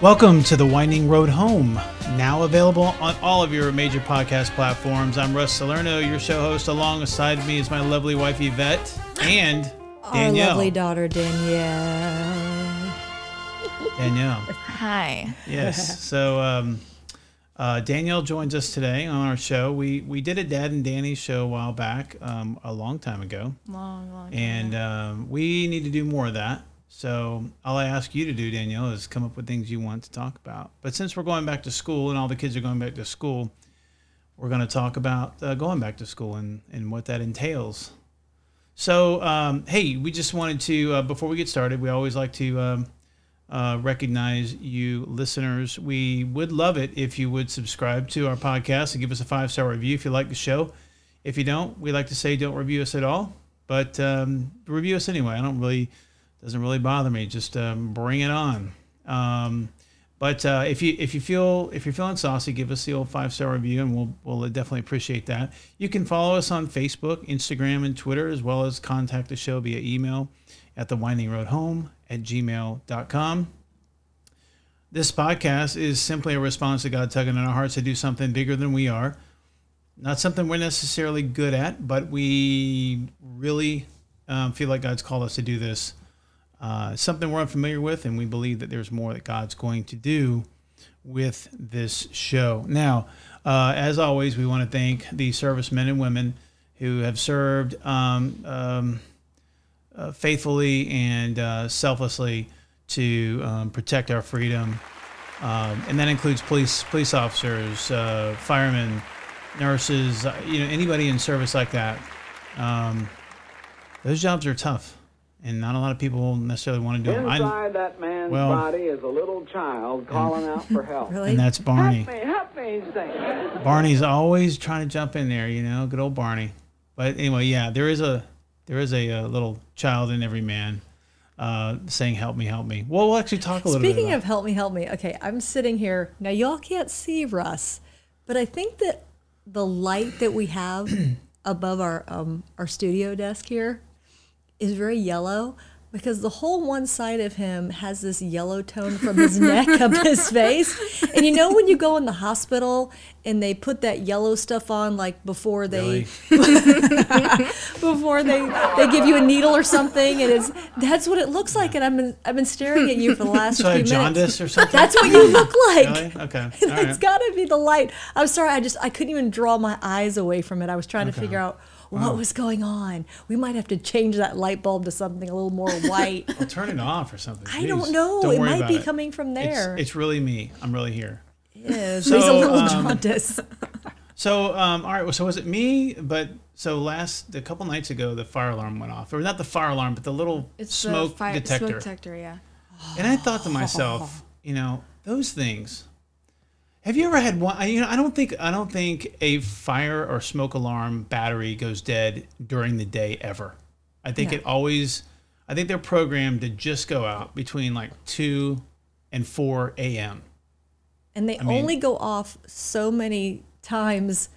Welcome to the Winding Road Home, now available on all of your major podcast platforms. I'm Russ Salerno, your show host. Alongside me is my lovely wife Yvette and Danielle. Our lovely daughter Danielle. Danielle. Hi. Yes. So um, uh, Danielle joins us today on our show. We we did a Dad and Danny show a while back, um, a long time ago, Long, long. and um, we need to do more of that. So all I ask you to do, Danielle, is come up with things you want to talk about. But since we're going back to school and all the kids are going back to school, we're going to talk about uh, going back to school and, and what that entails. So, um, hey, we just wanted to, uh, before we get started, we always like to um, uh, recognize you listeners. We would love it if you would subscribe to our podcast and give us a five star review if you like the show. If you don't, we like to say don't review us at all, but um, review us anyway. I don't really doesn't really bother me. Just um, bring it on. Um, but uh, if you if you feel if you're feeling saucy, give us the old five star review, and we'll we'll definitely appreciate that. You can follow us on Facebook, Instagram, and Twitter, as well as contact the show via email at the winding road home at gmail.com. This podcast is simply a response to God tugging in our hearts to do something bigger than we are. Not something we're necessarily good at, but we really um, feel like God's called us to do this uh, something we're unfamiliar with, and we believe that there's more that God's going to do with this show. Now, uh, as always, we want to thank the servicemen and women who have served um, um, uh, faithfully and uh, selflessly to um, protect our freedom, um, and that includes police police officers, uh, firemen, nurses, uh, you know, anybody in service like that. Um, those jobs are tough and not a lot of people necessarily want to do them. Inside that man's well- body is a little child calling out for help. Really? and that's Barney. Help me, help me. Barney's always trying to jump in there, you know, good old Barney. But anyway, yeah, there is a there is a, uh little child in every man uh, saying, "Help me, help me." Well, we'll actually talk a little Speaking bit. of help me, help me. Okay, I'm sitting here now. Y'all can't see Russ, but I think that the light that we have above our um, our studio desk here is very yellow because the whole one side of him has this yellow tone from his neck up his face. And you know when you go in the hospital and they put that yellow stuff on like before they Really? before they they give you a needle or something and it's that's what it looks like and I've been I've been staring at you for the last so I few have minutes. jaundice or something. That's what you look like. really okay. All It's right. got to be the light. I'm sorry. I just I couldn't even draw my eyes away from it. I was trying to figure out what was going on. We might have to change that light bulb to something a little more white. I'll turn it off or something. I don't know. Don't it might be it. coming from there. It's, really me. I'm really here. Yes, So, he's a little um, jaundice. So, um, all right. Well, so was it me? But so last a couple nights ago, the fire alarm went off, or not the fire alarm, but the little It's smoke the fire, detector. Smoke detector, yeah. And I thought to myself, you know, those things. Have you ever had one? I- You know, I don't think I don't think a fire or smoke alarm battery goes dead during the day ever. I think No. it always. I think they're programmed to just go out between like two and four a.m. and they mean- only go off so many times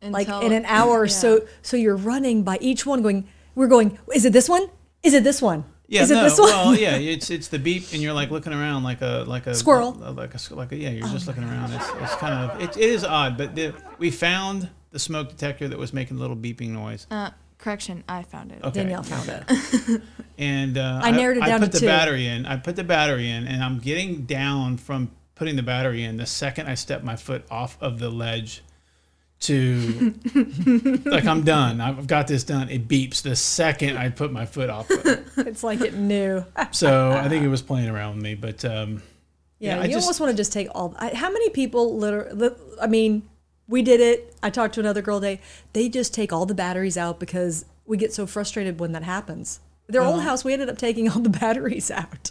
like in an hour or yeah. so so you're running by each one going we're going is it this one is it this one Yeah, is it no, this one well, yeah, it's it's the beep, and you're like looking around like a like a Squirrel. like a s- like a yeah. You're just looking around. It's, it's kind of it, it is odd, but the, we found the smoke detector that was making a little beeping noise. Uh, correction, I found it. Okay. Danielle found it and uh, I narrowed it down I put to the two. battery in. I put the battery in, and I'm getting down from putting the battery in. The second I step my foot off of the ledge, to like I'm done. I've got this done. It beeps the second I put my foot off. Of it. it's like it knew So I think it was playing around with me, but um, yeah, Yeah, I you just- almost want to just take all I, how many people literally i mean we did it i talked to another girl today they just take all the batteries out because we get so frustrated when that happens their old house we ended up taking all the batteries out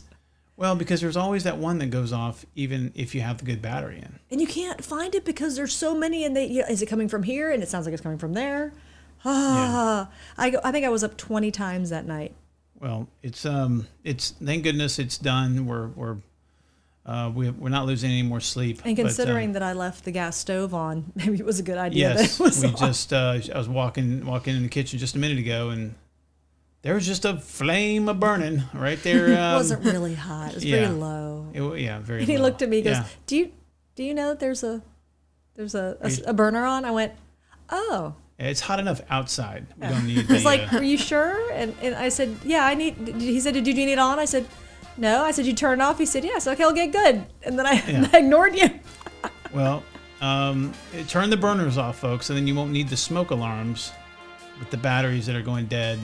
well, because there's always that one that goes off, even if you have the good battery in. and you can't find it because there's so many and they you know, is it coming from here and it sounds like it's coming from there ah I, go, I think i was up 20 times that night Well, it's um, it's thank goodness it's done. We're we're uh, we, we're not losing any more sleep. and but, um, considering that i left the gas stove on maybe it was a good idea yes, that it was we on. just uh, I was walking walking in the kitchen just a minute ago, and there was just a flame of burning right there. It Um, wasn't really hot. It was yeah. very low. it yeah, very. And he low. looked at me. He goes, Yeah. "Do you do you know that there's a there's a, a, a burner on?" I went, "Oh." It's hot enough outside. We don't need. He was like, uh, "Are you sure?" And and I said, "Yeah, I need." He said, "Did you need it on?" I said, "No." I said, "You turn it off." He said, "Yes." Okay, I'll get good. And then I, Yeah. I ignored you. Well, um, turn the burners off, folks, and then you won't need the smoke alarms with the batteries that are going dead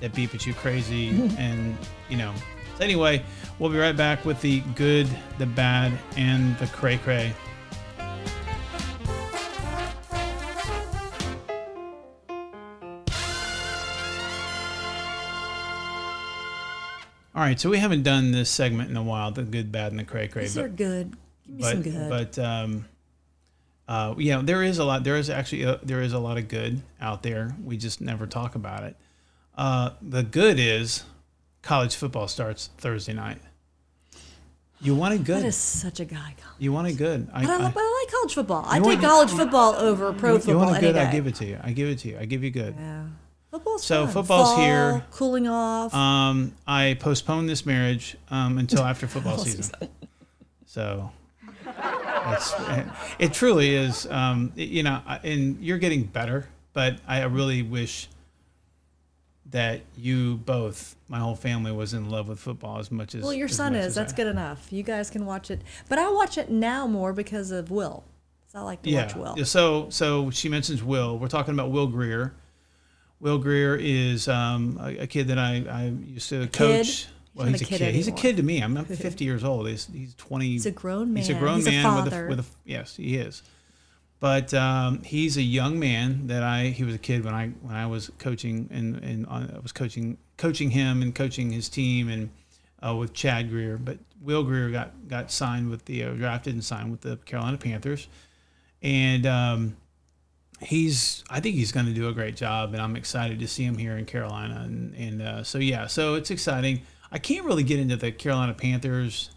that beep at you crazy. and, you know. So, anyway, we'll be right back with the good, the bad, and the cray cray. All right, so we haven't done this segment in a while, the good, bad, and the cray cray. These but- are good. Give me but some good. but um, uh, yeah, there is a lot. There is actually a, there is a lot of good out there. We just never talk about it. Uh, the good is college football starts Thursday night. You want it good. is such a guy. You want it good. I, But I, I, but I like college football. I take college football over pro you, football want it good. I give it to you. I give it to you. I give you good. Yeah. Football's So fun. football's Fall, here. Cooling off. Um, I postponed this marriage um, until after football season. So that's it. Truly is. Um, you know, and you're getting better, but I really wish that you both, my whole family, was in love with football as much as. well, your as son is. That's I- good enough. You guys can watch it. But I watch it now more because of Will. So I like to watch Will. Yeah. So so she mentions Will. We're talking about Will Grier. Will Grier is um, a, a kid that I, I used to coach. Well, not he's a a kid kid. He's a kid to me. I'm, I'm 50 years old. He's he's 20. He's a grown man. He's a grown He's a man father. with a with a yes, he is. But um, he's a young man that I he was a kid when I when I was coaching and and I was coaching coaching him and coaching his team and uh, with Chad Grier. But Will Grier got got signed with the uh, drafted and signed with the Carolina Panthers, and um, he's I think he's going to do a great job, and I'm excited to see him here in Carolina. And and uh, so yeah, so it's exciting. I can't really get into the Carolina Panthers.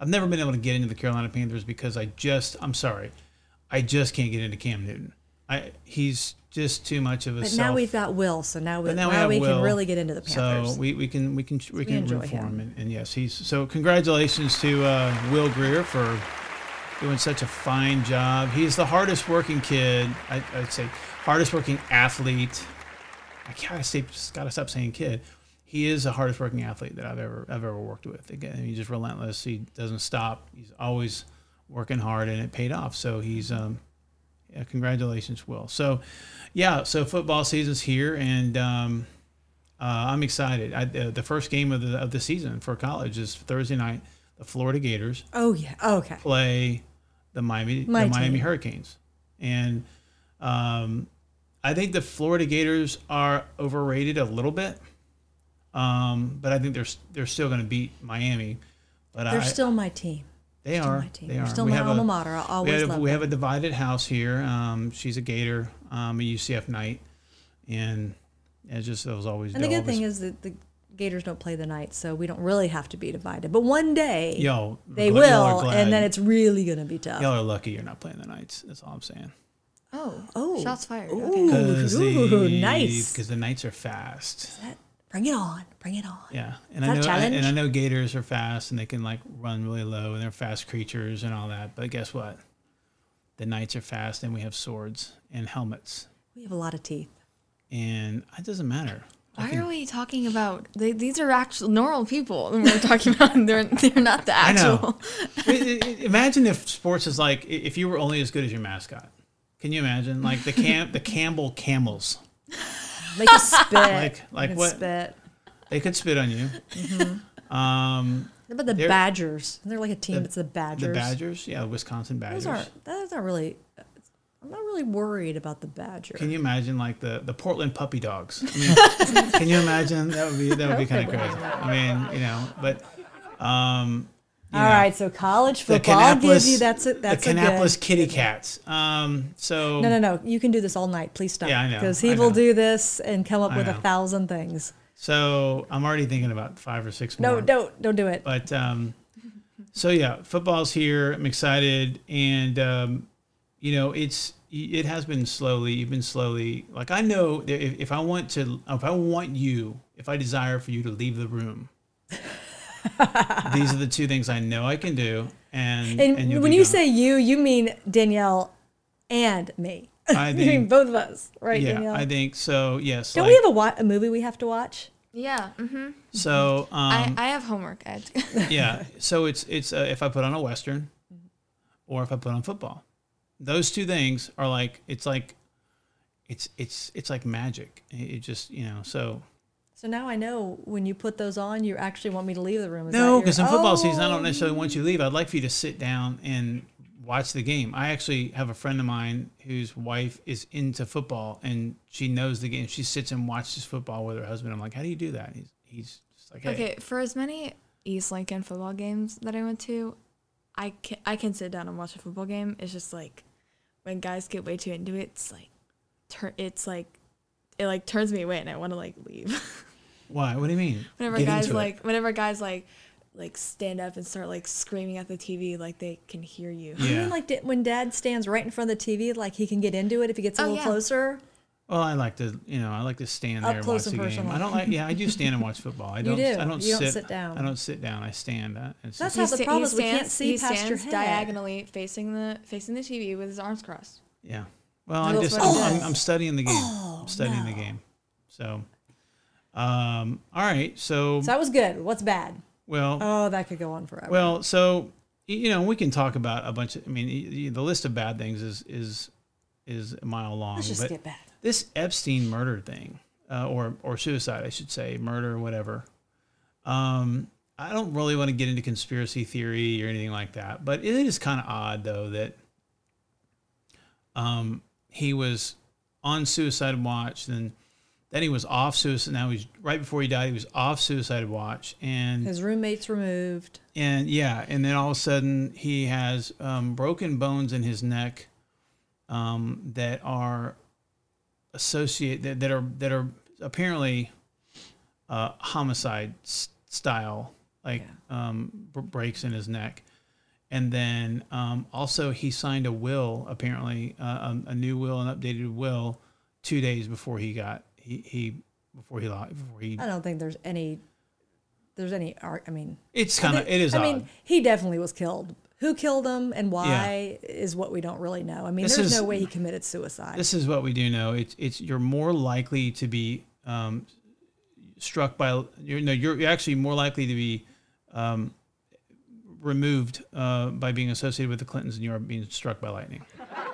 I've never been able to get into the Carolina Panthers because I just I'm sorry, I just can't get into Cam Newton. I he's just too much of a. But self, now we've got Will, so now we, now now we we, can really get into the Panthers. So we, we can we can we we can root for him. him, and, and yes, he's so congratulations to uh, Will Grier for doing such a fine job. He's the hardest working kid. I, I'd say hardest working athlete. I gotta say, gotta stop saying kid. He is the hardest working athlete that I've ever I've ever worked with. Again, he's just relentless. He doesn't stop. He's always working hard, and it paid off. So he's um, yeah, congratulations, Will. So, yeah, so football season's here, and um, uh, I'm excited. I, uh, the first game of the of the season for college is Thursday night. The Florida Gators oh yeah. Okay. play the Miami My the Miami. Hurricanes, and um, I think the Florida Gators are overrated a little bit. Um, but I think they're they're still going to beat Miami. But They're I, still my team. They Still are my team. they They're are. still We my have alma a- mater. I we have, love we have a divided house here. Um, she's a Gator, um, a UCF Knight, and it's just it was always. and the good thing is that the Gators don't play the night, so we don't really have to be divided. But one day yo, they gl- will, and then it's really going to be tough. y'all are lucky you're not playing the Knights. That's all I'm saying. Oh. Oh. Shots fired. Ooh. Okay. Because Ooh, nice. Because the Knights are fast. Bring it on. Bring it on. Yeah, and Is I that know, a I, and I know Gators are fast and they can like run really low and they're fast creatures and all that. But guess what? The Knights are fast and we have swords and helmets, We have a lot of teeth. and it doesn't matter. Why can- are we talking about they, these are actual normal people we're talking about they're they're not the actual I- I- imagine if sports is like if you were only as good as your mascot. Can you imagine like the Cam the Campbell Camels? Make us spit. Like- like what? Spit. They could spit on you. Um, What about the They're- Badgers? They're like a team. The- it's the Badgers. the Badgers, yeah, Wisconsin Badgers. Those are those are really. I'm not really worried about the Badger. Can you imagine like the, the Portland puppy dogs? I mean, can you imagine that would be that would be kind of crazy. I mean, you know, but um, you All know, right, so college football. I'll give Kannapolis- you that's it. That's the a good. Kitty Cats. Um, so No, no, no. You can do this all night. Please stop. Yeah, I know, Because he I will know. do this and come up I with a thousand things. so I'm already thinking about five or six No, more. don't don't do it. But um, so yeah, football's here. I'm excited, and um, you know, it's it has been slowly. You've been slowly. Like I know if, if I want to, if I want you, if I desire for you to leave the room, these are the two things I know I can do. And And, you'll when you gone. say you, you mean Danielle and me. I you mean both of us, right, yeah, Danielle? I think so. Yes. Don't like- we have a, wa- a movie we have to watch? Yeah. Mm-hmm. so um, I, I have homework. Ed. yeah. So it's it's uh, if I put on a western, or if I put on football, those two things are like it's like, it's it's it's like magic. It it just you know so. So now I know when you put those on, you actually want me to leave the room. Is that No, your- because in football Oh. season, I don't oh. necessarily want you to leave. I'd like for you to sit down and watch the game. I actually have a friend of mine whose wife is into football and she knows the game. She sits and watches football with her husband. I'm like, how do you do that? He's he's just like, hey, Okay, for as many East Lincoln football games that I went to, I can I can sit down and watch a football game. It's just like when guys get way too into it, it's like tur- it's like it like turns me away and I want to like leave. why? What do you mean? whenever Get guys into it. like whenever guys like like stand up and start like screaming at the TV like they can hear you. You yeah. mean like when Dad stands right in front of the TV, like he can get into it if he gets a Oh, little yeah. closer? Well, I like to, you know, I like to stand Up there and close watch and the game. I don't like, yeah, I do stand and watch football. I don't, do. I don't, You don't sit, sit down. I don't sit down. I stand. Uh, it's That's just- how the problem is we can't see he past your stands head. diagonally facing the facing the TV with his arms crossed. yeah. Well, I'm just, what he I'm. I'm studying the game. Oh, I'm studying the game. So, um, all right. So, So that was good. What's bad? well, Oh, that could go on forever. Well, so you know, we can talk about a bunch of. I mean, the list of bad things is is is a mile long. let's just but get bad. this Epstein murder thing, uh, or or suicide, I should say, murder, whatever. Um, I don't really want to get into conspiracy theory or anything like that, but it is kind of odd though that um, he was on suicide watch, then then he was off suicide. Now he's right before he died, he was off suicide watch, and His roommate's removed. and yeah, and then all of a sudden he has um, broken bones in his neck um, that are associate that, that are that are apparently uh, homicide s- style, like um, b- breaks in his neck. And then um, also he signed a will, apparently uh, a, a new will, an updated will, two days before he got he, he before he lo- before he. I don't think there's any. There's any. ar- I mean, It's kind of it is I odd. mean, he definitely was killed. Who killed him and why is what we don't really know. I mean, This there's is- no way he committed suicide. This is what we do know. It's it's you're more likely to be um, struck by you're no you're you're actually more likely to be um, removed uh, by being associated with the Clintons than you are being struck by lightning.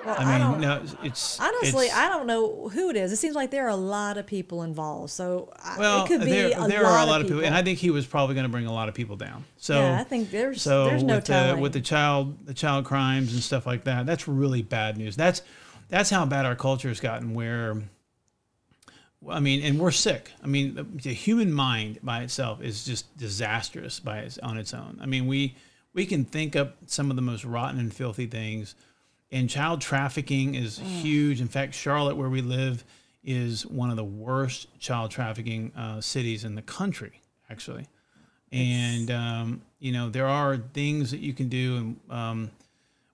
I mean, no, it's Honestly, it's- I don't know who it is. It seems like there are a lot of people involved. So I- well, it could be there, a, there lot are a lot of people. and I think he was probably going to bring a lot of people down. So yeah, I think there's so there's no with the with the child the child crimes and stuff like that that's really bad news that's that's how bad our culture has gotten where i mean and we're sick i mean the, the human mind by itself is just disastrous by its on its own i mean we we can think up some of the most rotten and filthy things and child trafficking is huge. In fact charlotte where we live is one of the worst child trafficking uh, cities in the country actually. And um, you know there are things that you can do and um,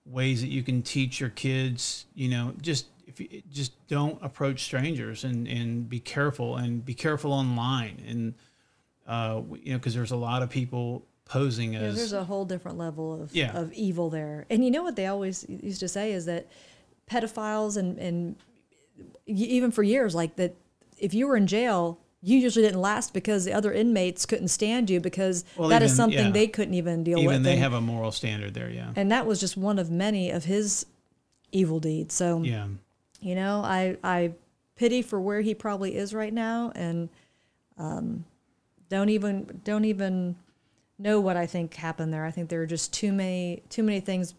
ways that you can teach your kids you know just if you, just don't approach strangers and and be careful and be careful online. And uh, you know because there's a lot of people posing Yeah, as there's a whole different level of Yeah. of evil there. And you know what they always used to say is that pedophiles and and even for years like that if you were in jail you usually didn't last because the other inmates couldn't stand you because Well, that is even- something yeah. they couldn't even deal with. even they and, have a moral standard there yeah and that was just one of many of his evil deeds. So yeah you know, I I pity for where he probably is right now, and um, don't even don't even know what I think happened there. I think there are just too many too many things,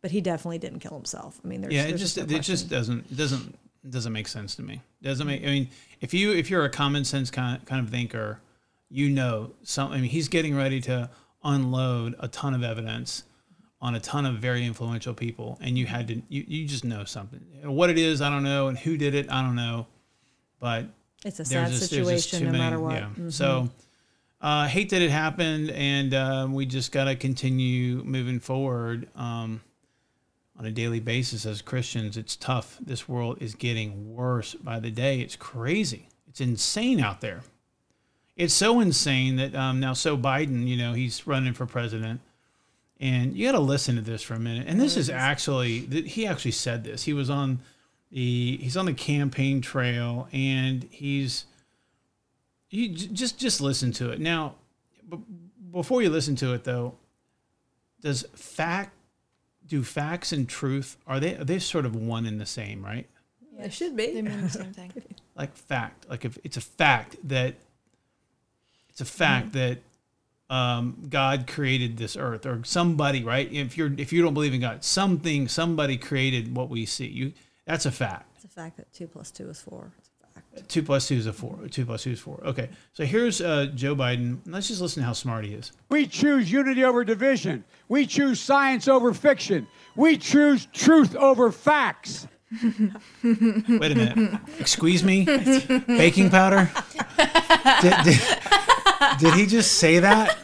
but he definitely didn't kill himself. I mean, there's yeah it there's just no it just doesn't it doesn't doesn't make sense to me doesn't make i mean if you if you're a common sense kind of, kind of thinker you know some i mean he's getting ready to unload a ton of evidence on a ton of very influential people and you had to you, you just know something what it is i don't know and who did it i don't know but it's a sad just, just situation no matter what. yeah Mhm. so uh hate that it happened and uh, we just got to continue moving forward um on a daily basis as Christians. It's tough. This world is getting worse by the day. It's crazy. It's insane out there. It's so insane that um, now, so Biden, you know, he's running for president. And you got to listen to this for a minute. And this is actually, th- he actually said this. He was on the, he's on the campaign trail and he's, you j- just, just listen to it. Now, b- before you listen to it though, does fact, do facts and truth, are they, are they sort of one and the same, right? It should be. They mean the same thing. like fact like if it's a fact that it's a fact that um, god created this earth or somebody right if you're if you don't believe in god something somebody created what we see you that's a fact It's a fact that two plus two is four. It's a fact. two plus two is a four two plus two is four okay so here's uh, joe biden let's just listen to how smart he is We choose unity over division. We choose science over fiction. We choose truth over facts. wait a minute excuse me baking powder did, did, did he just say that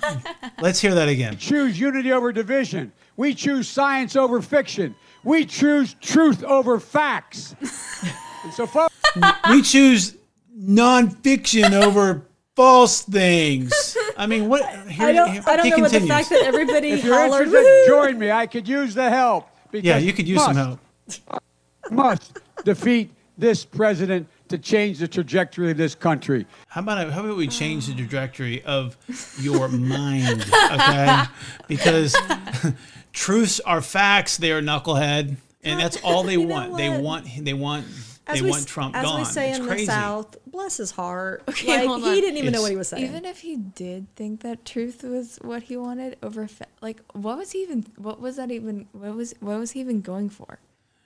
let's hear that again Choose unity over division. We choose science over fiction. We choose truth over facts. and so, far, we choose nonfiction over false things. I mean, what? Here, I don't. here- I don't he know what the fact that everybody if you're hollered. interested, join me. I could use the help. Yeah, you could use some help. Must defeat this president to change the trajectory of this country. How about how about we change the trajectory of your mind? Okay, because truths are facts. They are knucklehead, and that's all they You want. They want. They want. As they we, want Trump as gone. we say it's in crazy. the South, bless his heart. Okay, like, hold he didn't even know what he was saying. Even if he did think that truth was what he wanted over, like, what was he even? What was that even? What was what was he even going for?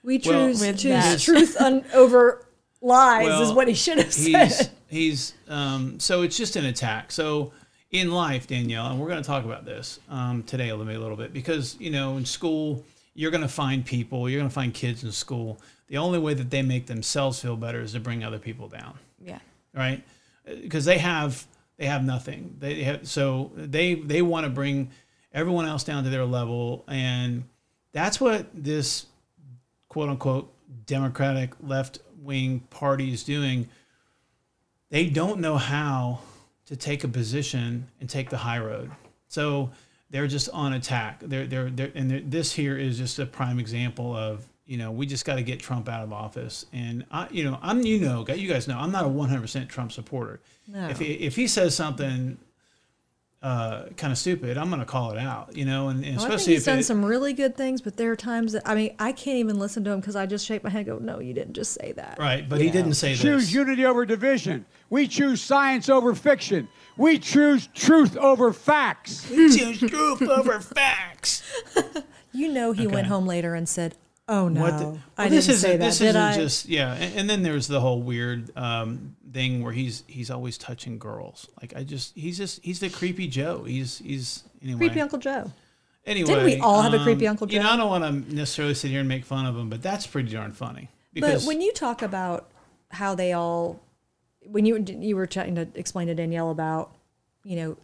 we choose With choose truth un, over lies is what he should have he's said. he's um, so it's just an attack. So in life, Danielle, and we're going to talk about this um, today a little bit, a little bit because you know in school you're going to find people, you're going to find kids in school. The only way that they make themselves feel better is to bring other people down, Yeah. right? Because they have they have nothing. They have so they they want to bring everyone else down to their level, and that's what this quote unquote Democratic left wing party is doing. They don't know how to take a position and take the high road. So they're just on attack. They're they're, they're and they're, this here is just a prime example of you know we just got to get Trump out of office. And I you know I'm you know you guys know I'm not a 100% Trump supporter. No. If he, if he says something uh, kind of stupid, I'm going to call it out. You know, and, and Well, I think especially he's if done it, some really good things, but there are times that I mean I can't even listen to him because I just shake my head and go, "No, you didn't just say that." right, but he You didn't know. say choose this. unity over division. We choose science over fiction. We choose truth over facts. We choose truth over facts. You know, he went home later and said, "Oh no, What the- I well, didn't this say isn't, that, This did isn't I?" just yeah, and, and then there's the whole weird um, thing where he's he's always touching girls. Like I just he's just he's the creepy Joe. He's he's anyway. Creepy Uncle Joe. Anyway, did we all have a um, creepy Uncle Joe? You know, I don't want to necessarily sit here and make fun of him, but that's pretty darn funny. But when you talk about how they all, when you you were trying to explain to Danielle about, you know,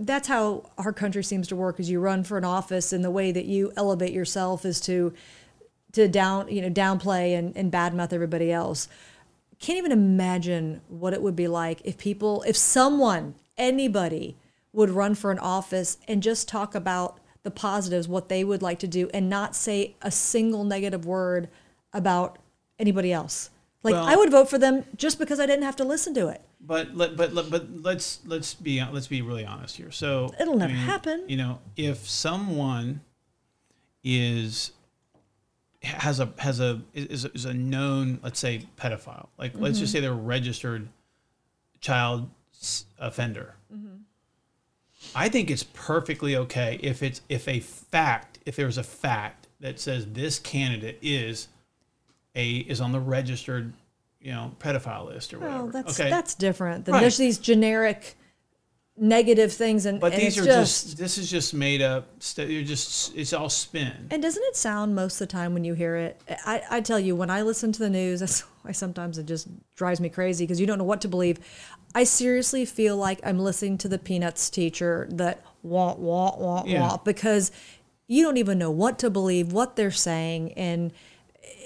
that's how our country seems to work. Is you run for an office, and the way that you elevate yourself is to to down you know downplay and, and badmouth everybody else. Can't even imagine what it would be like if people, if someone, anybody would run for an office and just talk about the positives, what they would like to do, and not say a single negative word about anybody else. Like Well- I would vote for them just because I didn't have to listen to it. But let, but let- but let's let's be let's be really honest here. So It'll never happen. You know, if someone is has a has a is, is a known let's say pedophile, like let's Mm-hmm. just say they're a registered child offender. Mm-hmm. I think it's perfectly okay if it's if a fact if there's a fact that says this candidate is a is on the registered you know pedophile list or whatever. Well, that's okay. that's different than Right. there's these generic negative things, and But and these are just, just, this is just made up. St- you're just it's all spin. And doesn't it sound most of the time when you hear it? I, I tell you, when I listen to the news, that's why sometimes it just drives me crazy because you don't know what to believe. I seriously feel like I'm listening to the Peanuts teacher that wah wah wah Yeah. wah because you don't even know what to believe, what they're saying, and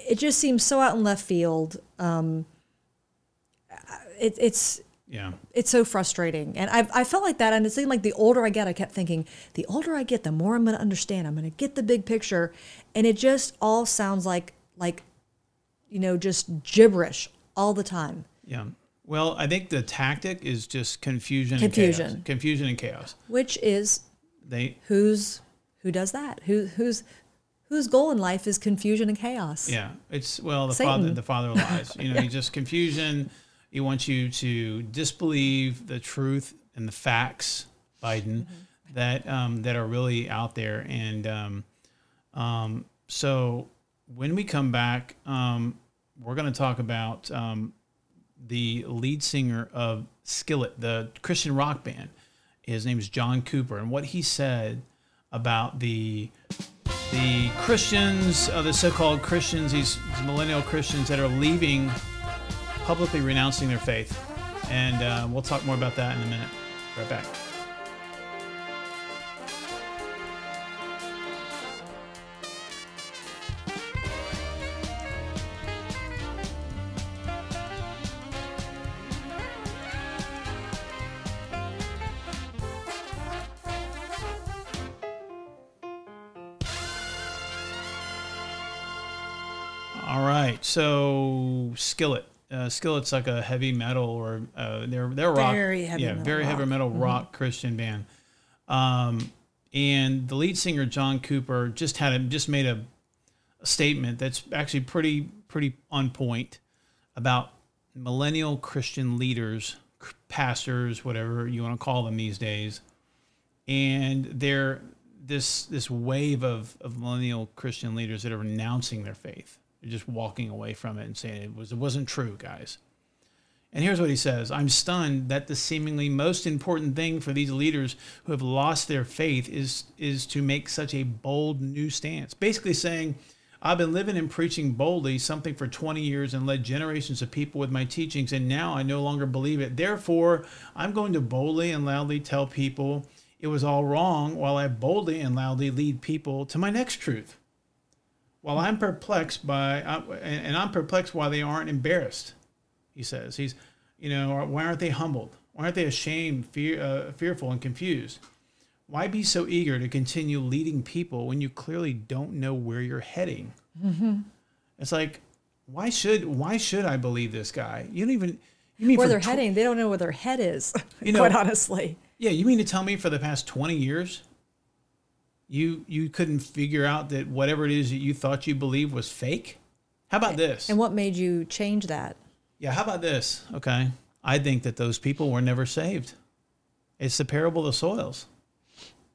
it just seems so out in left field. Um, it, it's Yeah. it's so frustrating. And I, I felt like that. And it seemed like the older I get, I kept thinking, the older I get, the more I'm going to understand. I'm going to get the big picture. And it just all sounds like, like, you know, just gibberish all the time. Yeah. Well, I think the tactic is just confusion. Confusion. And chaos. Confusion and chaos. Which is They. who's, who does that? Who, who's, whose goal in life is confusion and chaos? Yeah. It's well the Satan. father. The father lies. You know, he just confusion. He wants you to disbelieve the truth and the facts, Biden, that um, that are really out there. And um, um, so when we come back, um, we're going to talk about um, the lead singer of Skillet, the Christian rock band. His name is John Cooper, and what he said about the the Christians, uh, the so-called Christians, these millennial Christians that are leaving, publicly renouncing their faith, and uh, we'll talk more about that in a minute. Right back. All right, so Skillet. Uh, Skillet's like a heavy metal or uh, they're they're rock, Very heavy yeah, metal very heavy rock. Mm-hmm. metal rock Christian band. Um, and the lead singer John Cooper just had a, just made a, a statement that's actually pretty pretty on point about millennial Christian leaders, pastors, whatever you want to call them these days, and they're this this wave of, of millennial Christian leaders that are renouncing their faith. Just walking away from it and saying it was it wasn't true, guys. And here's what he says I'm stunned that the seemingly most important thing for these leaders who have lost their faith is, is to make such a bold new stance. Basically, saying, I've been living and preaching boldly something for 20 years and led generations of people with my teachings, and now I no longer believe it. Therefore, I'm going to boldly and loudly tell people it was all wrong while I boldly and loudly lead people to my next truth while I'm perplexed by, and I'm perplexed why they aren't embarrassed. He says, he's, you know, why aren't they humbled? Why aren't they ashamed, fear, uh, fearful, and confused? Why be so eager to continue leading people when you clearly don't know where you're heading? It's like, why should why should I believe this guy? You don't even you mean Where they're tw- heading, they don't know where their head is, You know- quite honestly. Yeah, you mean to tell me for the past 20 years you you couldn't figure out that whatever it is that you thought you believed was fake? How about this? And what made you change that? Yeah, how about this? Okay. I think that those people were never saved. It's the parable of the soils.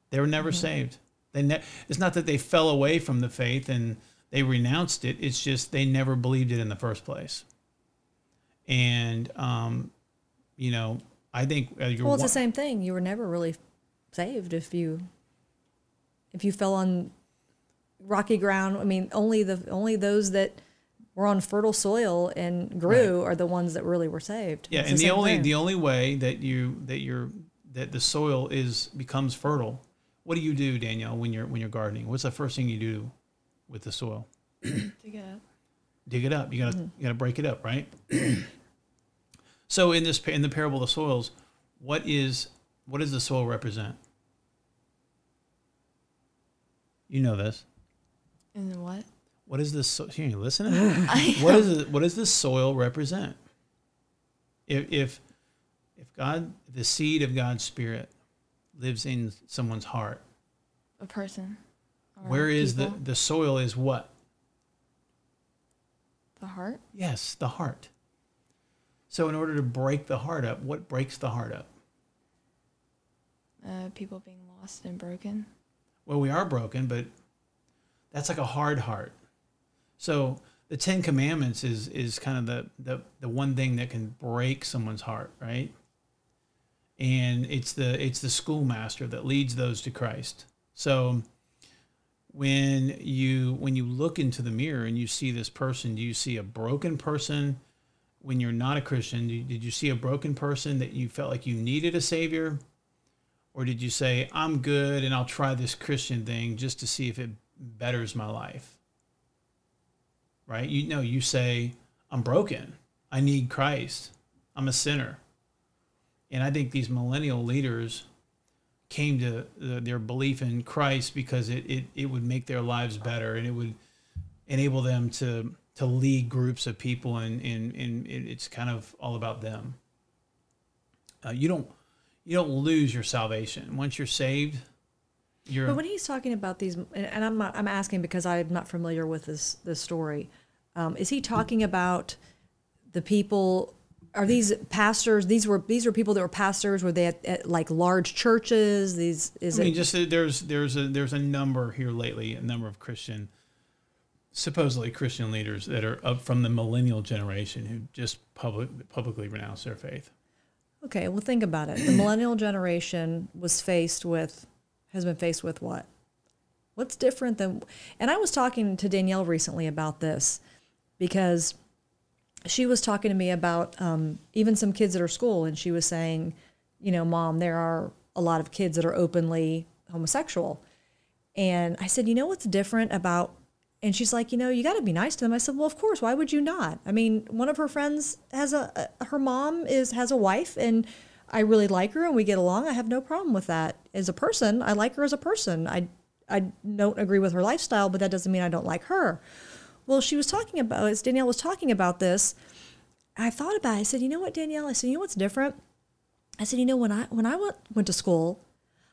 They were never saved. They ne- it's not that they fell away from the faith and they renounced it. It's just they never believed it in the first place. And um, you know, I think uh, you're Well, it's the same thing. You were never really saved if you if you fell on rocky ground. I mean, only the only those that were on fertile soil and grew are the ones that really were saved. Yeah, It's and the same only thing. the only way that you that you're that the soil is becomes fertile. What do you do, Danielle, when you're when you're gardening? What's the first thing you do with the soil? To get dig it up. You gotta Mm-hmm. you gotta break it up, right? so in this in the parable of the soils, what is what does the soil represent? You know this. and then what? What is this? So, here, you listening? what is it? What does the soil represent? If if if God, the seed of God's Spirit, lives in someone's heart, A person. or where is the the soil? Is what? the heart? Yes, the heart. So, in order to break the heart up, what breaks the heart up? Uh, people being lost and broken. Well, we are broken, but that's like a hard heart. So, the Ten Commandments is is kind of the the, the one thing that can break someone's heart, right? And it's the it's the schoolmaster that leads those to Christ. So, when you when you look into the mirror and you see this person, do you see a broken person? When you're not a Christian, did you see a broken person that you felt like you needed a savior? Or did you say I'm good and I'll try this Christian thing just to see if it betters my life? Right? You know, you say I'm broken. I need Christ. I'm a sinner. And I think these millennial leaders came to the, their belief in Christ because it, it, it would make their lives better and it would enable them to to lead groups of people and, and, and it's kind of all about them. Uh, you don't you don't lose your salvation once you're saved. You're But when he's talking about these, and, and I'm not, I'm asking because I'm not familiar with this this story. Um, is he talking about the people? Are these pastors? These were these were people that were pastors. Were they at, at like large churches? These is I mean, it? just there's there's a there's a number here lately, a number of Christian, supposedly Christian leaders that are up from the millennial generation who just public publicly renounce their faith. Okay, well, think about it. The millennial generation was faced with, has been faced with what? What's different than, and I was talking to Danielle recently about this because she was talking to me about um, even some kids at her school, and she was saying, you know, mom, there are a lot of kids that are openly homosexual. And I said, you know what's different about and she's like, you know, you got to be nice to them. I said, well, of course. Why would you not? I mean, one of her friends has a, a her mom is has a wife, and I really like her, and we get along. I have no problem with that as a person. I like her as a person. I I don't agree with her lifestyle, but that doesn't mean I don't like her. Well, she was talking about as Danielle was talking about this. I thought about it. I said, you know what, Danielle? I said, you know what's different? I said, you know, when I when I went went to school,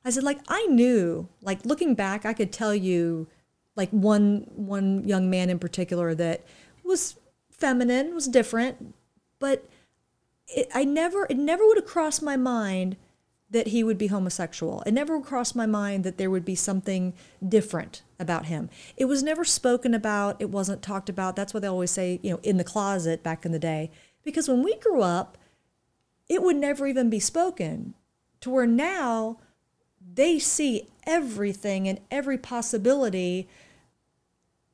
I said, like I knew, like looking back, I could tell you like one one young man in particular that was feminine, was different, but it, I never it never would have crossed my mind that he would be homosexual. It never crossed my mind that there would be something different about him. It was never spoken about, it wasn't talked about. That's why they always say, you know, in the closet back in the day. Because when we grew up, it would never even be spoken. To where now they see everything and every possibility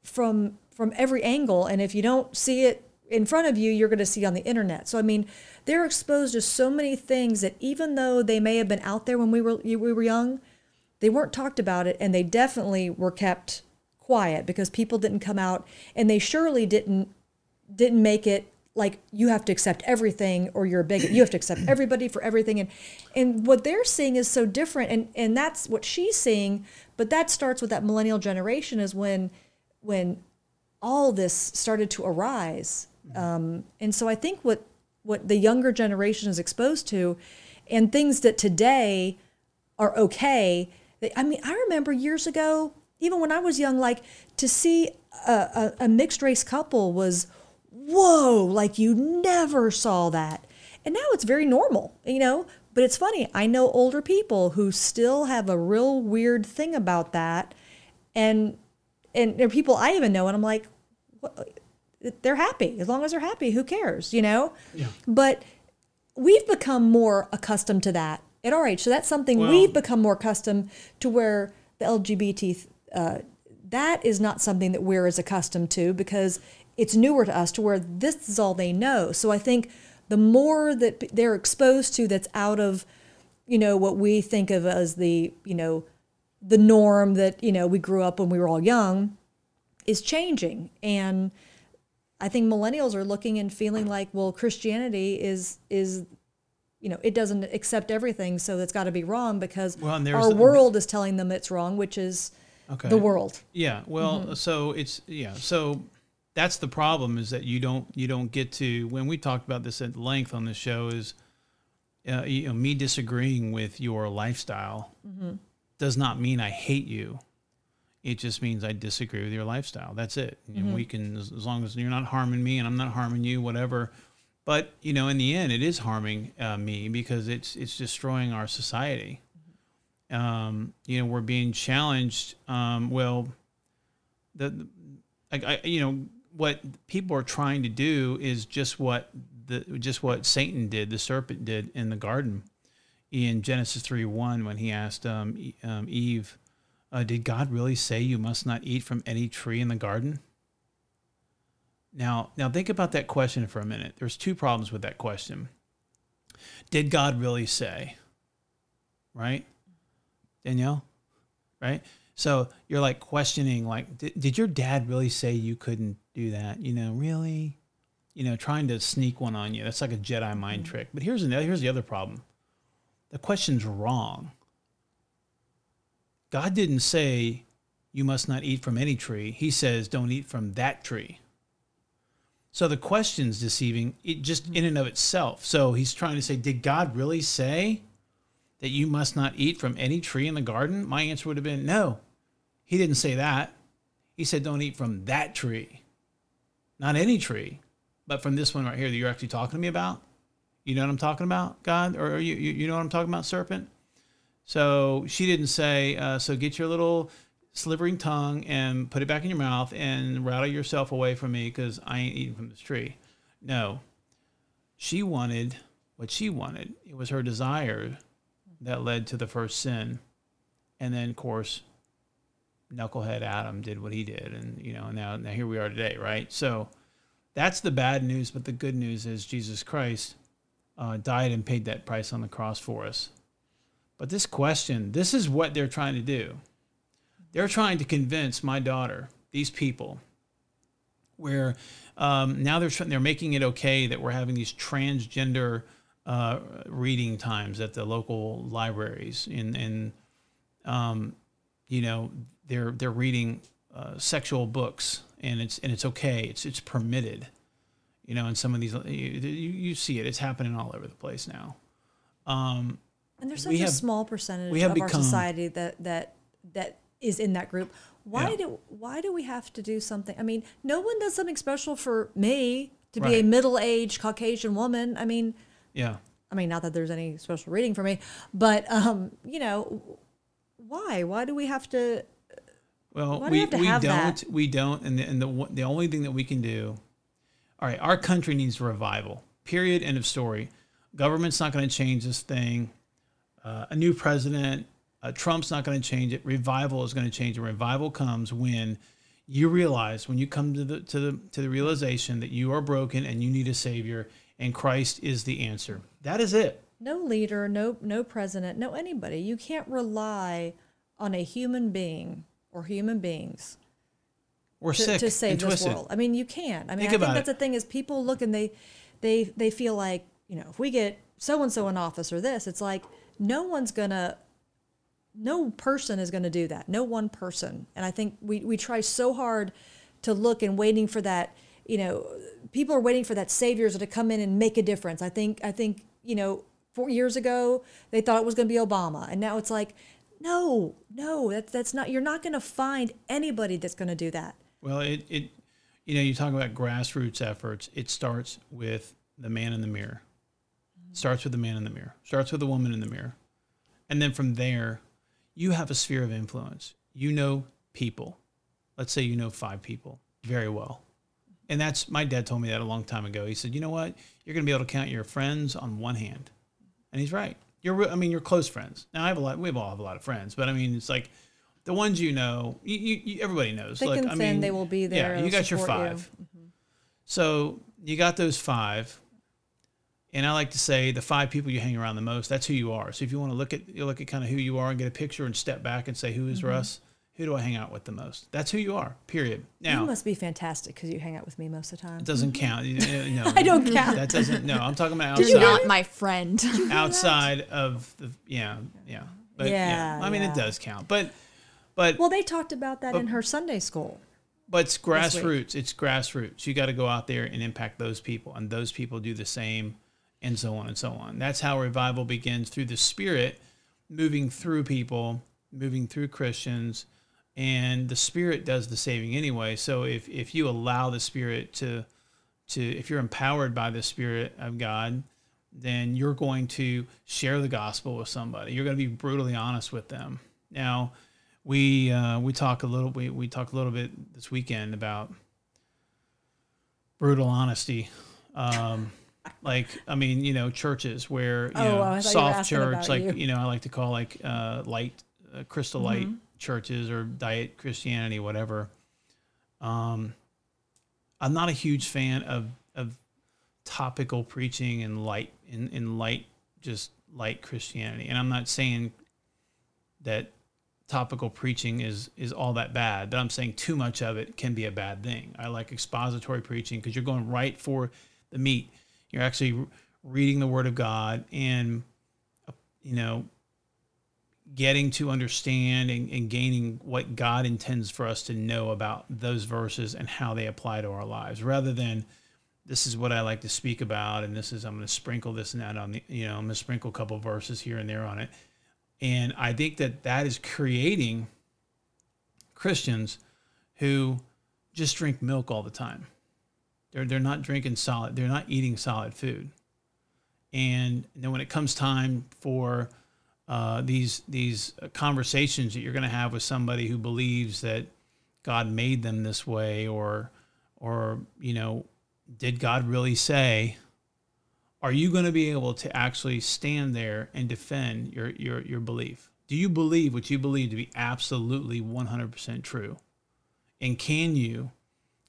from from every angle. And if you don't see it in front of you you're going to see on the internet. So i mean they're exposed to so many things that even though they may have been out there when we were we were young they weren't talked about it and they definitely were kept quiet because people didn't come out and they surely didn't didn't make it like you have to accept everything or you're a bigot you have to accept everybody for everything. And and what they're seeing is so different. And and that's what she's seeing. But that starts with that millennial generation is when when all this started to arise. Um, and so i think what what the younger generation is exposed to and things that today are okay they, i mean i remember years ago even when i was young like to see a, a, a mixed race couple was whoa, like you never saw that. And now it's very normal, you know? But it's funny, I know older people who still have a real weird thing about that. And and there are people I even know, and I'm like, what? they're happy. As long as they're happy, who cares, you know? Yeah. But we've become more accustomed to that at our age. So that's something Well- we've become more accustomed to where the LGBT, uh, that is not something that we're as accustomed to because it's newer to us to where this is all they know. So I think the more that they're exposed to that's out of, you know, what we think of as the, you know, the norm that, you know, we grew up when we were all young is changing. And I think millennials are looking and feeling like, well, Christianity is is you know, it doesn't accept everything, so it's got to be wrong because Well, our world is telling them it's wrong, which is Okay. the world. Yeah. Well, Mm-hmm. so it's yeah. So that's the problem is that you don't you don't get to when we talked about this at length on the show is uh, you know me disagreeing with your lifestyle Mm-hmm. does not mean I hate you. It just means I disagree with your lifestyle. That's it. Mm-hmm. And we can as, as long as you're not harming me and I'm not harming you, whatever. But you know, in the end, it is harming uh, me because it's it's destroying our society. Um, you know, we're being challenged. Um, well, the, the I, I, you know what people are trying to do is just what the just what Satan did, the serpent did in the garden in Genesis three one when he asked um, um, Eve, uh, "Did God really say you must not eat from any tree in the garden?" Now, now think about that question for a minute. There's two problems with that question. Did God really say? Right? Danielle, right? So you're like questioning, like, did, did your dad really say you couldn't do that? You know, really? You know, trying to sneak one on you. That's like a Jedi mind mm-hmm. trick. But here's another, here's the other problem. The question's wrong. God didn't say you must not eat from any tree. He says don't eat from that tree. So the question's deceiving it just mm-hmm. in and of itself. So he's trying to say, did God really say that you must not eat from any tree in the garden? My answer would have been no. He didn't say that. He said don't eat from that tree. Not any tree, but from this one right here that you're actually talking to me about. You know what I'm talking about, God? Or you, you, know what I'm talking about, serpent? So she didn't say, uh, so get your little slivering tongue and put it back in your mouth and rattle yourself away from me because I ain't eating from this tree. No. She wanted what she wanted. It was her desire that led to the first sin. And then, of course, knucklehead Adam did what he did. And, you know, now, now here we are today, right? So that's the bad news. But the good news is Jesus Christ uh, died and paid that price on the cross for us. But this question, this is what they're trying to do. They're trying to convince my daughter, these people, where um, now they're they're making it okay that we're having these transgender uh, reading times at the local libraries, and and um, you know they're they're reading uh, sexual books, and it's and it's okay, it's it's permitted, you know. and some of these, you, you see it, it's happening all over the place now. Um, And there's We such a have- small percentage of our society that that that is in that group. Why Yeah. do why do we have to do something? I mean, no one does something special for me to be a middle-aged Caucasian woman. I mean, yeah. I mean, not that there's any special reading for me, but um, you know, why? Why do we have to? Well, we we, have to we don't that? we don't and the, and the the only thing that we can do all right our country needs revival period end of story government's not going to change this thing uh, a new president uh, trump's not going to change it revival is going to change it revival comes when you realize when you come to the to the to the realization that you are broken and you need a savior and christ is the answer that is it No leader, no no president, no anybody. You can't rely on a human being or human beings we're to, sick to save and this twisted world. I mean, you can't. I mean, Think I think that's it. the thing is people look and they they they feel like you know if we get so and so in office or this, it's like no one's gonna. No person is going to do that. No one person. And I think we, we try so hard to look and waiting for that, you know, people are waiting for that saviors to come in and make a difference. I think, I think, you know, four years ago, they thought it was going to be Obama. And now it's like, no, no, that's, that's not, you're not going to find anybody that's going to do that. Well, it, it, you know, you talk about grassroots efforts. It starts with the man in the mirror. Starts with the man in the mirror. Starts with the woman in the mirror, and then from there, you have a sphere of influence. You know people. Let's say you know five people very well, and that's my dad told me that a long time ago. He said, "You know what? You're going to be able to count your friends on one hand," and he's right. You're, re- I mean, you're close friends. Now I have a lot. We all have a lot of friends, but I mean, it's like the ones you know. You, you, you everybody knows. Thick like, and I mean, they will be there. Yeah, you got your support you. 5 So you got those five, and I like to say the five people you hang around the most. That's who you are. So if you want to look at you look at kind of who you are and get a picture and step back and say who is Mm-hmm. Russ. Who do I hang out with the most? That's who you are. Period. Now you must be fantastic because you hang out with me most of the time. it doesn't mm-hmm. count. You- you know, I don't count. That doesn't. No, I'm talking about You're outside. not my friend. outside of the yeah yeah. But yeah, Yeah, I mean yeah. it does count. But but Well, they talked about that in her Sunday school. But it's grassroots. It's grassroots. You got to go out there and impact those people, and those people do the same, and so on and so on. That's how revival begins through the Spirit, moving through people, moving through Christians, and the Spirit does the saving anyway. So if if you allow the Spirit to to if you're empowered by the Spirit of God, then you're going to share the gospel with somebody. You're going to be brutally honest with them. Now, we uh, we talk a little we, we talk a little bit this weekend about brutal honesty. Um, like I mean, you know, churches where you Oh, know, you soft church, like you. you know, I like to call like uh, light uh, crystal light Mm-hmm. Churches or diet Christianity, whatever. Um, I'm not a huge fan of of topical preaching and light in, in light just light Christianity. And I'm not saying that topical preaching is is all that bad. But I'm saying too much of it can be a bad thing. I like expository preaching because you're going right for the meat. You're actually reading the Word of God and you know getting to understand and, and gaining what God intends for us to know about those verses and how they apply to our lives, rather than this is what I like to speak about, and this is I'm going to sprinkle this and that on the you know I'm going to sprinkle a couple verses here and there on it, and I think that that is creating Christians who just drink milk all the time. They're they're not drinking solid. They're not eating solid food, and then when it comes time for uh, these these conversations that you're going to have with somebody who believes that God made them this way, or or you know, did God really say? Are you going to be able to actually stand there and defend your your your belief? Do you believe what you believe to be absolutely 100% true? And can you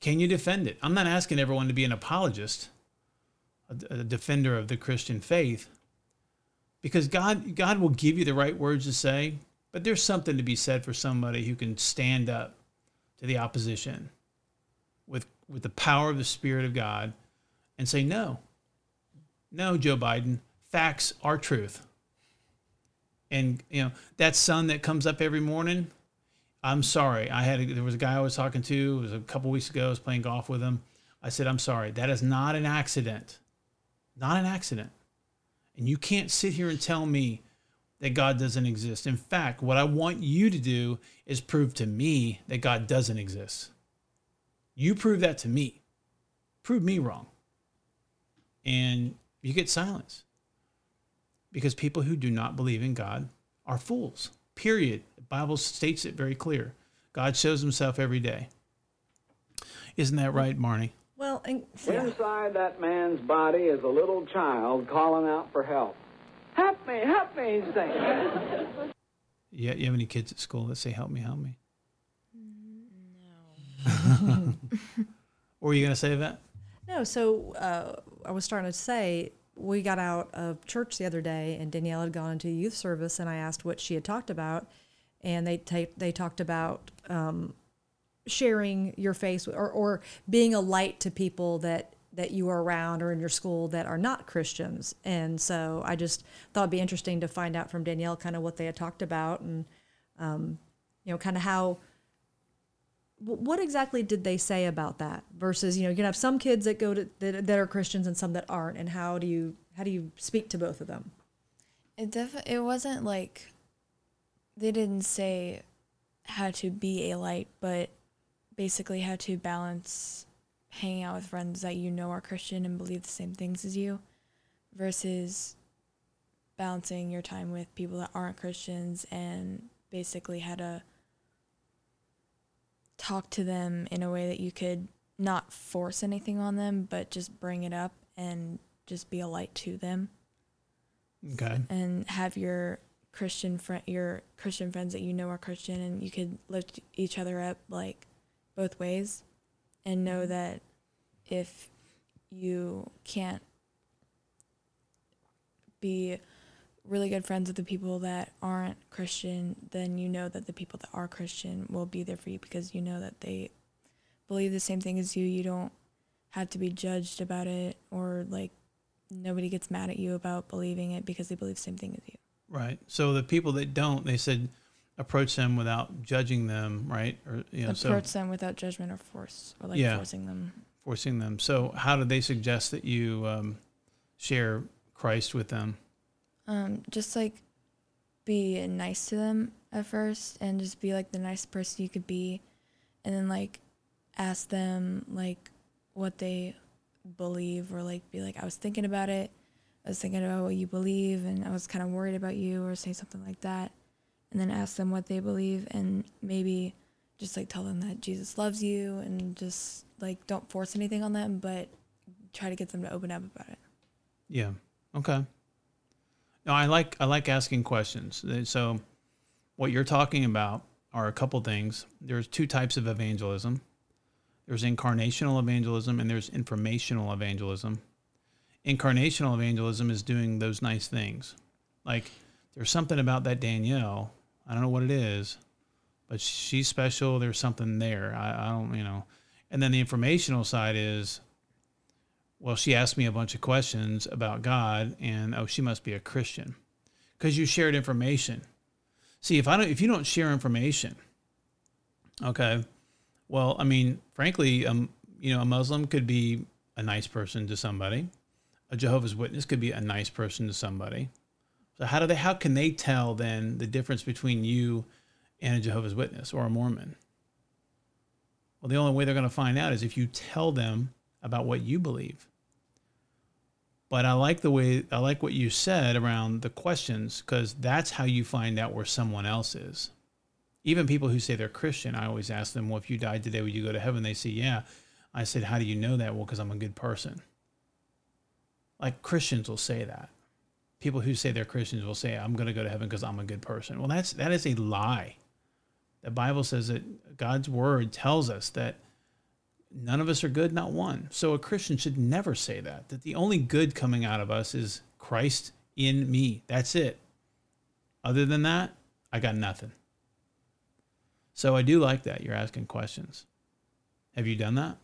can you defend it? I'm not asking everyone to be an apologist, a, a defender of the Christian faith because God God will give you the right words to say, but there's something to be said for somebody who can stand up to the opposition with with the power of the Spirit of God and say no. No, Joe Biden, facts are truth. And you know, that sun that comes up every morning, I'm sorry. I had a, there was a guy I was talking to, it was a couple weeks ago, I was playing golf with him. I said, "I'm sorry. That is not an accident. Not an accident." And you can't sit here and tell me that God doesn't exist. In fact, what I want you to do is prove to me that God doesn't exist. You prove that to me. Prove me wrong. And you get silence. Because people who do not believe in God are fools. Period. The Bible states it very clear. God shows himself every day. Isn't that right, Marnie? Well, and, yeah. Inside that man's body is a little child calling out for help. Help me, help me, he's saying. Yeah, you have any kids at school that say, "Help me, help me"? No. What were you gonna say that? No, so uh, I was starting to say we got out of church the other day, and Danielle had gone into youth service, and I asked what she had talked about, and they ta- they talked about um, sharing your face or, or being a light to people that that you are around or in your school that are not Christians, and so I just thought it'd be interesting to find out from Danielle kind of what they had talked about, and um, you know, kind of how what exactly did they say about that versus you know you're gonna have some kids that go to that, that are christians and some that aren't. And how do you how do you speak to both of them? It def- it wasn't like they didn't say how to be a light, but basically how to balance hanging out with friends that you know are Christian and believe the same things as you versus balancing your time with people that aren't Christians and basically how to talk to them in a way that you could not force anything on them, but just bring it up and just be a light to them Okay. and have your Christian friend, your Christian friends that you know are Christian, and you could lift each other up like both ways, and know mm-hmm. that if you can't be really good friends with the people that aren't Christian, then you know that the people that are Christian will be there for you because you know that they believe the same thing as you. You don't have to be judged about it or like nobody gets mad at you about believing it because they believe the same thing as you. Right. So the people that don't, they said, approach them without judging them, right? Or you know, so Approach them without judgment or force or like Yeah. forcing them. forcing them. So how do they suggest that you um, share Christ with them? Um, just like be nice to them at first and just be like the nice person you could be and then like ask them like what they believe or like be like I was thinking about it. I was thinking about what you believe and I was kind of worried about you or say something like that. And then ask them what they believe and maybe just like tell them that Jesus loves you and just like don't force anything on them but try to get them to open up about it. Yeah. Okay. No, I like I like asking questions. So, what you're talking about are a couple things. There's two types of evangelism. There's incarnational evangelism and there's informational evangelism. Incarnational evangelism is doing those nice things. Like there's something about that Danielle. I don't know what it is, but she's special. There's something there. I, I don't, you know. And then the informational side is, well, she asked me a bunch of questions about God, and oh, she must be a Christian because you shared information. See, if I don't, if you don't share information, okay, well, I mean, frankly, um, you know, a Muslim could be a nice person to somebody. A Jehovah's Witness could be a nice person to somebody. So how do they? How can they tell then the difference between you and a Jehovah's Witness or a Mormon? Well, the only way they're going to find out is if you tell them about what you believe. But I like the way I like what you said around the questions because that's how you find out where someone else is. Even people who say they're Christian, I always ask them, "Well, if you died today, would you go to heaven?" They say, "Yeah." I said, "How do you know that?" Well, because I'm a good person. Like Christians will say that. People who say they're Christians will say, "I'm going to go to heaven because I'm a good person." Well, that's that is a lie. The Bible says that God's word tells us that none of us are good, not one. So a Christian should never say that. That the only good coming out of us is Christ in me. That's it. Other than that, I got nothing. So I do like that you're asking questions. Have you done that?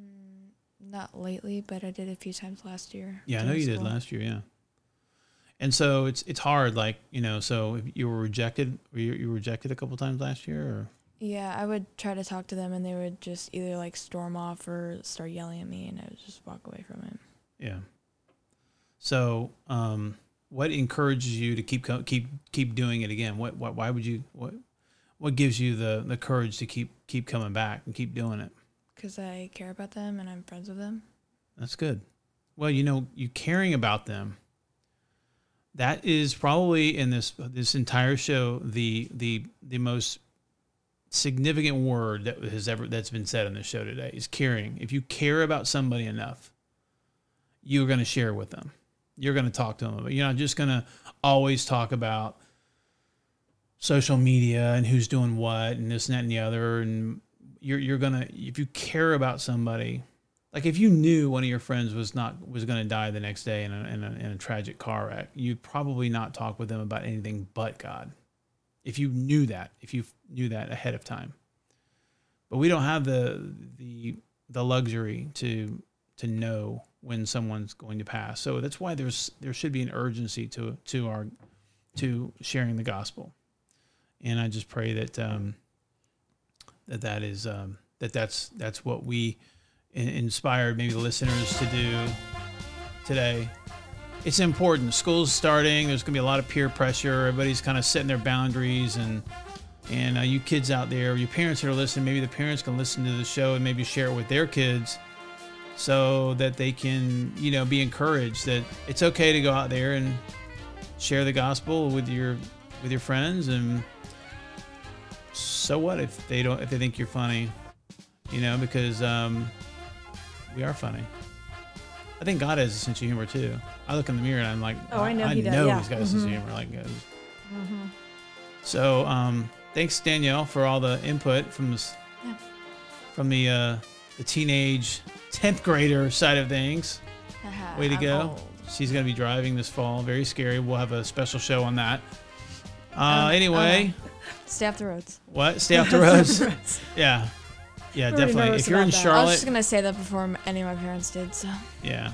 Mm, not lately, but I did a few times last year. Yeah, I know you did last year. Yeah. And so it's it's hard, like you know. So if you were rejected, were you, you were rejected a couple times last year, or Yeah, I would try to talk to them, and they would just either like storm off or start yelling at me, and I would just walk away from it. yeah. So, um, what encourages you to keep keep keep doing it again? What what why would you what what gives you the the courage to keep keep coming back and keep doing it? Because I care about them and I'm friends with them. That's good. Well, you know, you caring about them. That is probably in this this entire show the the the most significant word that has ever that's been said on the show today is caring. If you care about somebody enough, you're going to share with them. You're going to talk to them. But You're not just going to always talk about social media and who's doing what and this and that and the other and you're you're to if you care about somebody like if you knew one of your friends was not was going to die the next day in a, in a in a tragic car wreck, you'd probably not talk with them about anything but God. If you knew that, if you knew that ahead of time. But we don't have the the the luxury to to know when someone's going to pass. So that's why there's there should be an urgency to to our to sharing the gospel. And I just pray that um, that that is um, that that's that's what we inspired maybe the listeners to do today. It's important. School's starting. There's going to be a lot of peer pressure. Everybody's kind of setting their boundaries, and and uh, you kids out there, your parents that are listening, maybe the parents can listen to the show and maybe share it with their kids, so that they can you know be encouraged that it's okay to go out there and share the gospel with your with your friends and so what if they don't if they think you're funny you know because um, we are funny. I think god has a sense of humor too. I look in the mirror and i'm like Oh, I know i he know yeah. he's got a sense of humor like uh, so um, thanks danielle for all the input from this Yeah. from the uh, the teenage 10th grader side of things. Way to I'm go. old. she's going to be driving this fall. Very scary. We'll have a special show on that. Uh, Um, anyway Stay off the roads. what? Stay off the roads. Yeah yeah already definitely if you're in about that. I was charlotte just gonna say that before any of my parents did. So yeah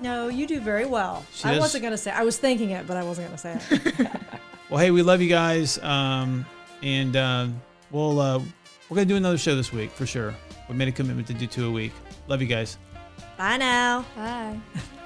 No, you do very well. She I does- wasn't gonna say. I was thinking it, but I wasn't gonna say it. Well, hey, we love you guys, um, and uh, we'll uh, we're gonna do another show this week for sure. We made a commitment to do two a week. Love you guys. Bye now. bye.